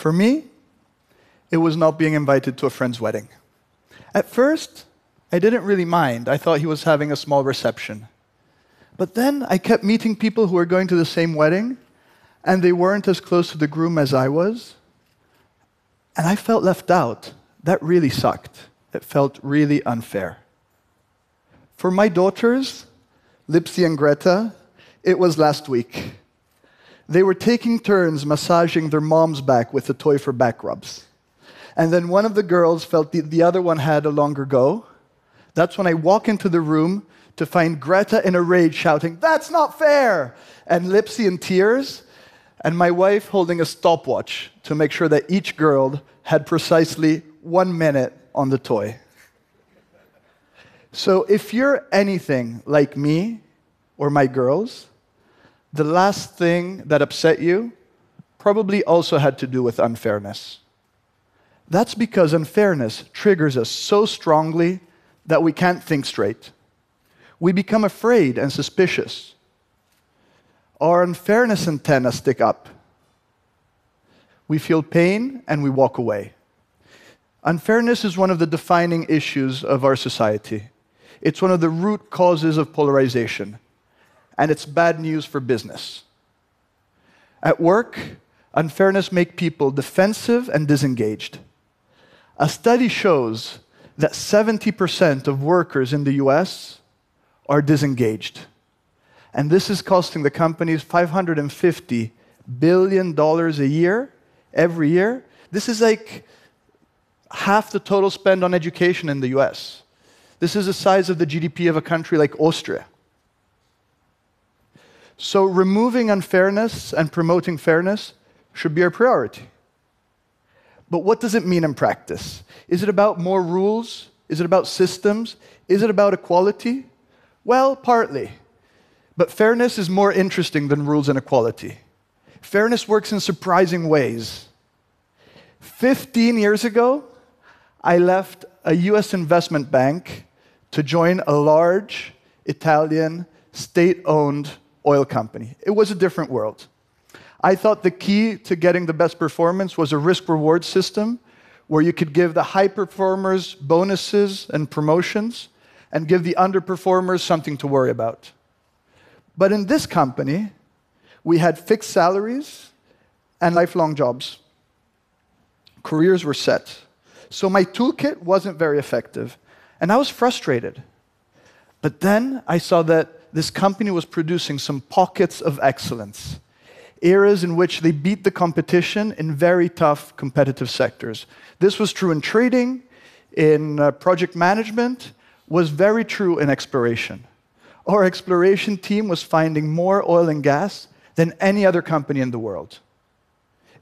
For me, it was not being invited to a friend's wedding. At first, I didn't really mind. I thought he was having a small reception. But then I kept meeting people who were going to the same wedding, and they weren't as close to the groom as I was. And I felt left out. That really sucked. It felt really unfair. For my daughters, Lipsy and Greta, it was last week. They were taking turns massaging their mom's back with a toy for back rubs. And then one of the girls felt the, the other one had a longer go. That's when I walk into the room to find Greta in a rage shouting, That's not fair! And Lipsy in tears, and my wife holding a stopwatch to make sure that each girl had precisely one minute on the toy. So if you're anything like me or my girls, the last thing that upset you probably also had to do with unfairness. That's because unfairness triggers us so strongly that we can't think straight. We become afraid and suspicious. Our unfairness antenna stick up. We feel pain and we walk away. Unfairness is one of the defining issues of our society. It's one of the root causes of polarization, and it's bad news for business. At work, unfairness makes people defensive and disengaged. A study shows that 70% of workers in the US are disengaged. And this is costing the companies $550 billion a year, every year. This is like half the total spend on education in the US. This is the size of the GDP of a country like Austria. So, removing unfairness and promoting fairness should be our priority. But what does it mean in practice? Is it about more rules? Is it about systems? Is it about equality? Well, partly. But fairness is more interesting than rules and equality. Fairness works in surprising ways. 15 years ago, I left a US investment bank to join a large Italian state owned oil company. It was a different world. I thought the key to getting the best performance was a risk reward system where you could give the high performers bonuses and promotions and give the underperformers something to worry about. But in this company, we had fixed salaries and lifelong jobs. Careers were set. So my toolkit wasn't very effective, and I was frustrated. But then I saw that this company was producing some pockets of excellence areas in which they beat the competition in very tough competitive sectors. This was true in trading, in uh, project management, was very true in exploration. Our exploration team was finding more oil and gas than any other company in the world.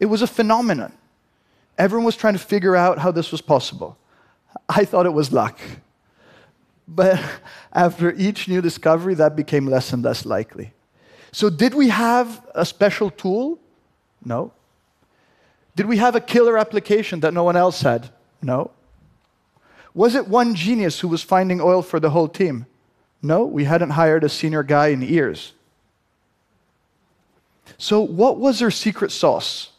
It was a phenomenon. Everyone was trying to figure out how this was possible. I thought it was luck. But after each new discovery, that became less and less likely. So, did we have a special tool? No. Did we have a killer application that no one else had? No. Was it one genius who was finding oil for the whole team? No, we hadn't hired a senior guy in years. So, what was their secret sauce?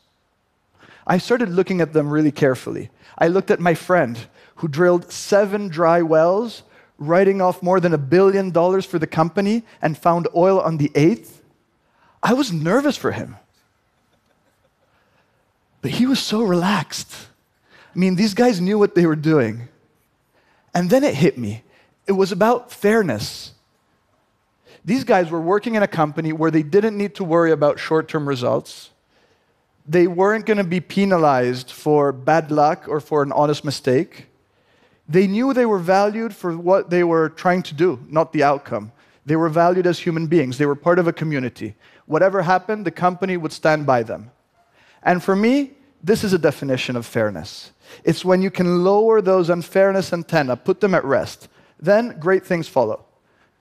I started looking at them really carefully. I looked at my friend who drilled seven dry wells, writing off more than a billion dollars for the company, and found oil on the eighth. I was nervous for him. But he was so relaxed. I mean, these guys knew what they were doing. And then it hit me. It was about fairness. These guys were working in a company where they didn't need to worry about short term results. They weren't going to be penalized for bad luck or for an honest mistake. They knew they were valued for what they were trying to do, not the outcome. They were valued as human beings, they were part of a community whatever happened, the company would stand by them. And for me, this is a definition of fairness. It's when you can lower those unfairness antenna, put them at rest. Then great things follow.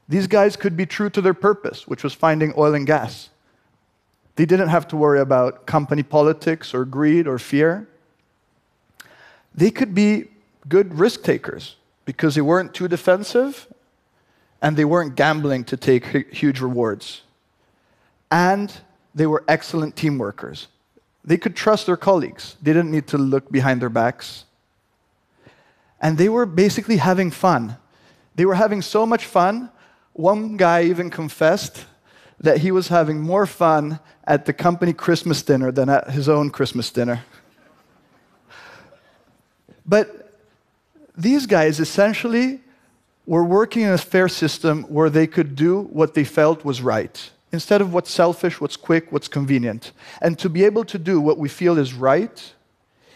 These guys could be true to their purpose, which was finding oil and gas. They didn't have to worry about company politics or greed or fear. They could be good risk takers because they weren't too defensive and they weren't gambling to take huge rewards and they were excellent team workers. They could trust their colleagues. They didn't need to look behind their backs. And they were basically having fun. They were having so much fun, one guy even confessed that he was having more fun at the company Christmas dinner than at his own Christmas dinner. But these guys essentially were working in a fair system where they could do what they felt was right instead of what's selfish, what's quick, what's convenient. And to be able to do what we feel is right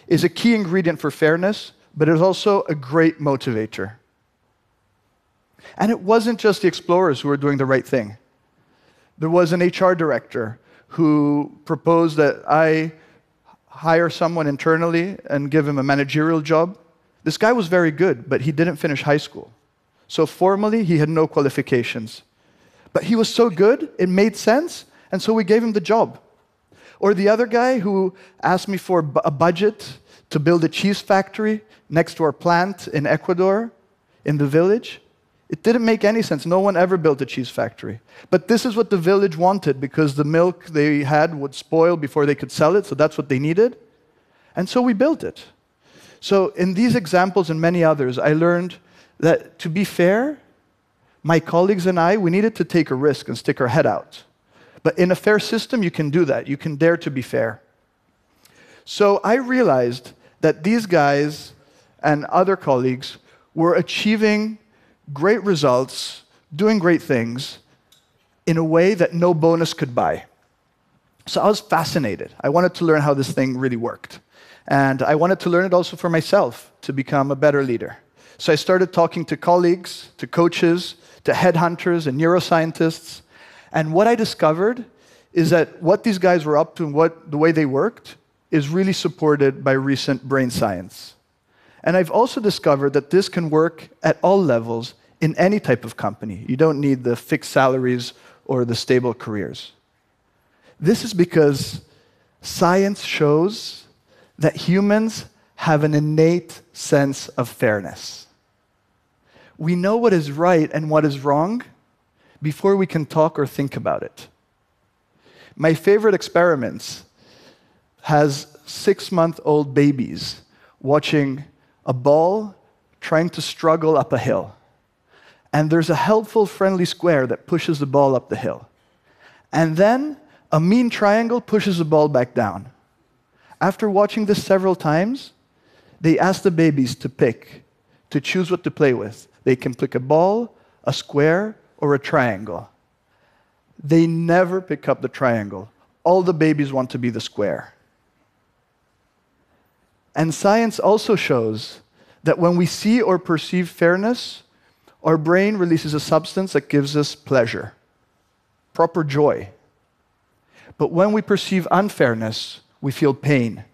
is a key ingredient for fairness, but it is also a great motivator. And it wasn't just the explorers who were doing the right thing. There was an HR director who proposed that I hire someone internally and give him a managerial job. This guy was very good, but he didn't finish high school. So formally, he had no qualifications. But he was so good, it made sense, and so we gave him the job. Or the other guy who asked me for a budget to build a cheese factory next to our plant in Ecuador, in the village. It didn't make any sense. No one ever built a cheese factory. But this is what the village wanted because the milk they had would spoil before they could sell it, so that's what they needed. And so we built it. So, in these examples and many others, I learned that to be fair, my colleagues and I, we needed to take a risk and stick our head out. But in a fair system, you can do that. You can dare to be fair. So I realized that these guys and other colleagues were achieving great results, doing great things in a way that no bonus could buy. So I was fascinated. I wanted to learn how this thing really worked. And I wanted to learn it also for myself to become a better leader. So I started talking to colleagues, to coaches, to headhunters and neuroscientists. And what I discovered is that what these guys were up to and what, the way they worked is really supported by recent brain science. And I've also discovered that this can work at all levels in any type of company. You don't need the fixed salaries or the stable careers. This is because science shows that humans have an innate sense of fairness. We know what is right and what is wrong before we can talk or think about it. My favorite experiments has six month old babies watching a ball trying to struggle up a hill. And there's a helpful, friendly square that pushes the ball up the hill. And then a mean triangle pushes the ball back down. After watching this several times, they ask the babies to pick, to choose what to play with. They can pick a ball, a square, or a triangle. They never pick up the triangle. All the babies want to be the square. And science also shows that when we see or perceive fairness, our brain releases a substance that gives us pleasure, proper joy. But when we perceive unfairness, we feel pain.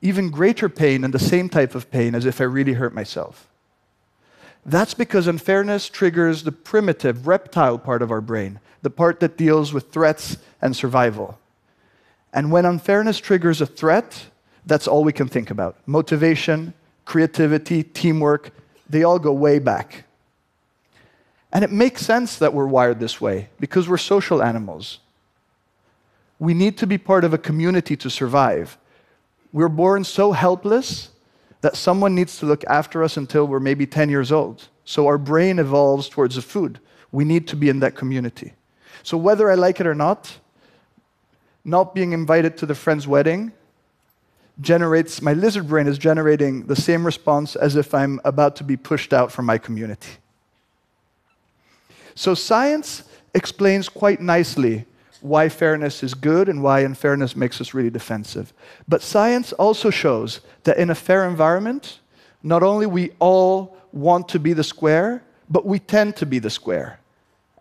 Even greater pain and the same type of pain as if I really hurt myself. That's because unfairness triggers the primitive reptile part of our brain, the part that deals with threats and survival. And when unfairness triggers a threat, that's all we can think about. Motivation, creativity, teamwork, they all go way back. And it makes sense that we're wired this way because we're social animals. We need to be part of a community to survive. We're born so helpless that someone needs to look after us until we're maybe 10 years old. So our brain evolves towards the food. We need to be in that community. So whether I like it or not, not being invited to the friend's wedding generates, my lizard brain is generating the same response as if I'm about to be pushed out from my community. So science explains quite nicely why fairness is good and why unfairness makes us really defensive. But science also shows that in a fair environment, not only we all want to be the square, but we tend to be the square.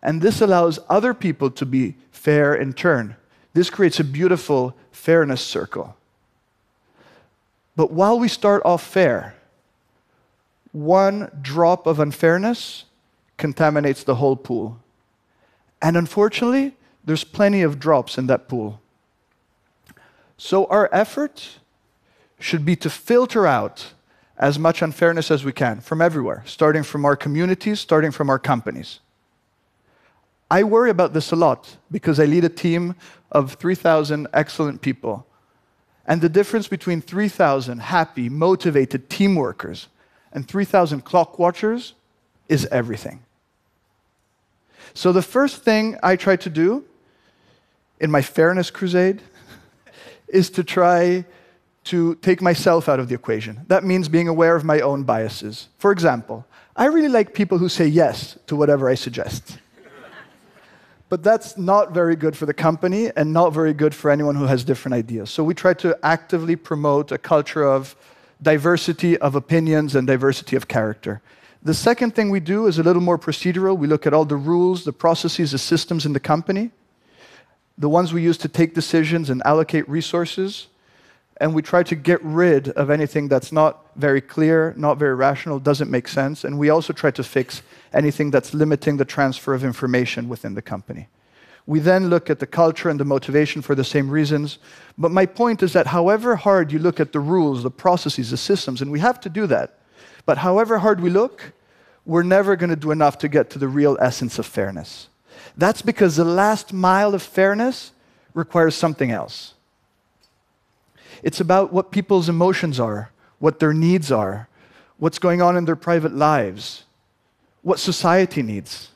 And this allows other people to be fair in turn. This creates a beautiful fairness circle. But while we start off fair, one drop of unfairness contaminates the whole pool. And unfortunately, there's plenty of drops in that pool. So our effort should be to filter out as much unfairness as we can from everywhere, starting from our communities, starting from our companies. I worry about this a lot because I lead a team of 3,000 excellent people. And the difference between 3,000 happy, motivated team workers and 3,000 clock watchers is everything. So, the first thing I try to do in my fairness crusade is to try to take myself out of the equation. That means being aware of my own biases. For example, I really like people who say yes to whatever I suggest. but that's not very good for the company and not very good for anyone who has different ideas. So we try to actively promote a culture of diversity of opinions and diversity of character. The second thing we do is a little more procedural. We look at all the rules, the processes, the systems in the company, the ones we use to take decisions and allocate resources and we try to get rid of anything that's not very clear, not very rational, doesn't make sense. And we also try to fix anything that's limiting the transfer of information within the company. We then look at the culture and the motivation for the same reasons. But my point is that however hard you look at the rules, the processes, the systems, and we have to do that, but however hard we look, we're never going to do enough to get to the real essence of fairness. That's because the last mile of fairness requires something else. It's about what people's emotions are, what their needs are, what's going on in their private lives, what society needs.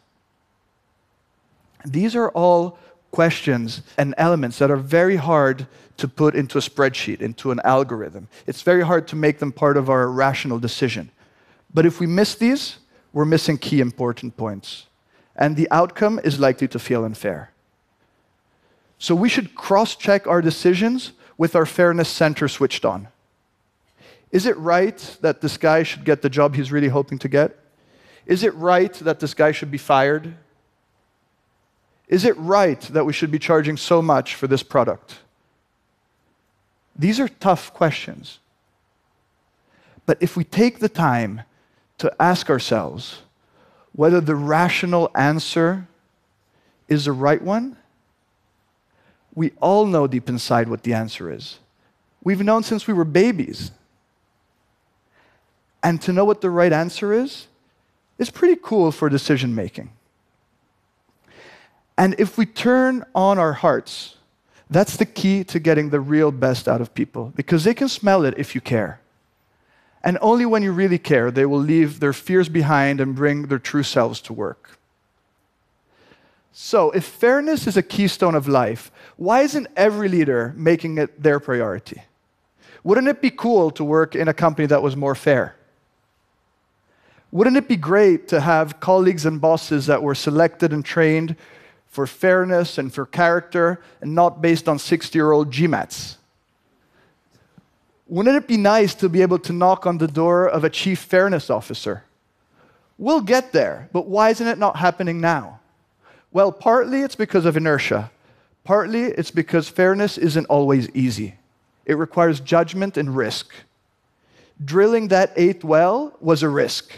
These are all questions and elements that are very hard to put into a spreadsheet, into an algorithm. It's very hard to make them part of our rational decision. But if we miss these, we're missing key important points. And the outcome is likely to feel unfair. So we should cross check our decisions with our fairness center switched on. Is it right that this guy should get the job he's really hoping to get? Is it right that this guy should be fired? Is it right that we should be charging so much for this product? These are tough questions. But if we take the time to ask ourselves whether the rational answer is the right one, we all know deep inside what the answer is. We've known since we were babies. And to know what the right answer is, is pretty cool for decision making. And if we turn on our hearts, that's the key to getting the real best out of people because they can smell it if you care. And only when you really care, they will leave their fears behind and bring their true selves to work. So, if fairness is a keystone of life, why isn't every leader making it their priority? Wouldn't it be cool to work in a company that was more fair? Wouldn't it be great to have colleagues and bosses that were selected and trained for fairness and for character and not based on 60 year old GMATs? Wouldn't it be nice to be able to knock on the door of a chief fairness officer? We'll get there, but why isn't it not happening now? Well, partly it's because of inertia. Partly it's because fairness isn't always easy. It requires judgment and risk. Drilling that eighth well was a risk.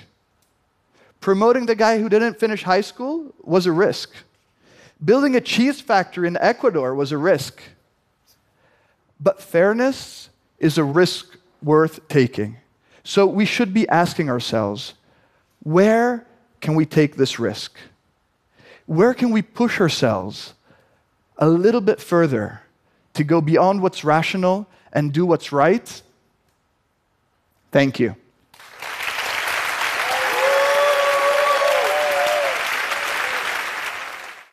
Promoting the guy who didn't finish high school was a risk. Building a cheese factory in Ecuador was a risk. But fairness is a risk worth taking. So we should be asking ourselves where can we take this risk? where can we push ourselves a little bit further to go beyond what's rational and do what's right? Thank you.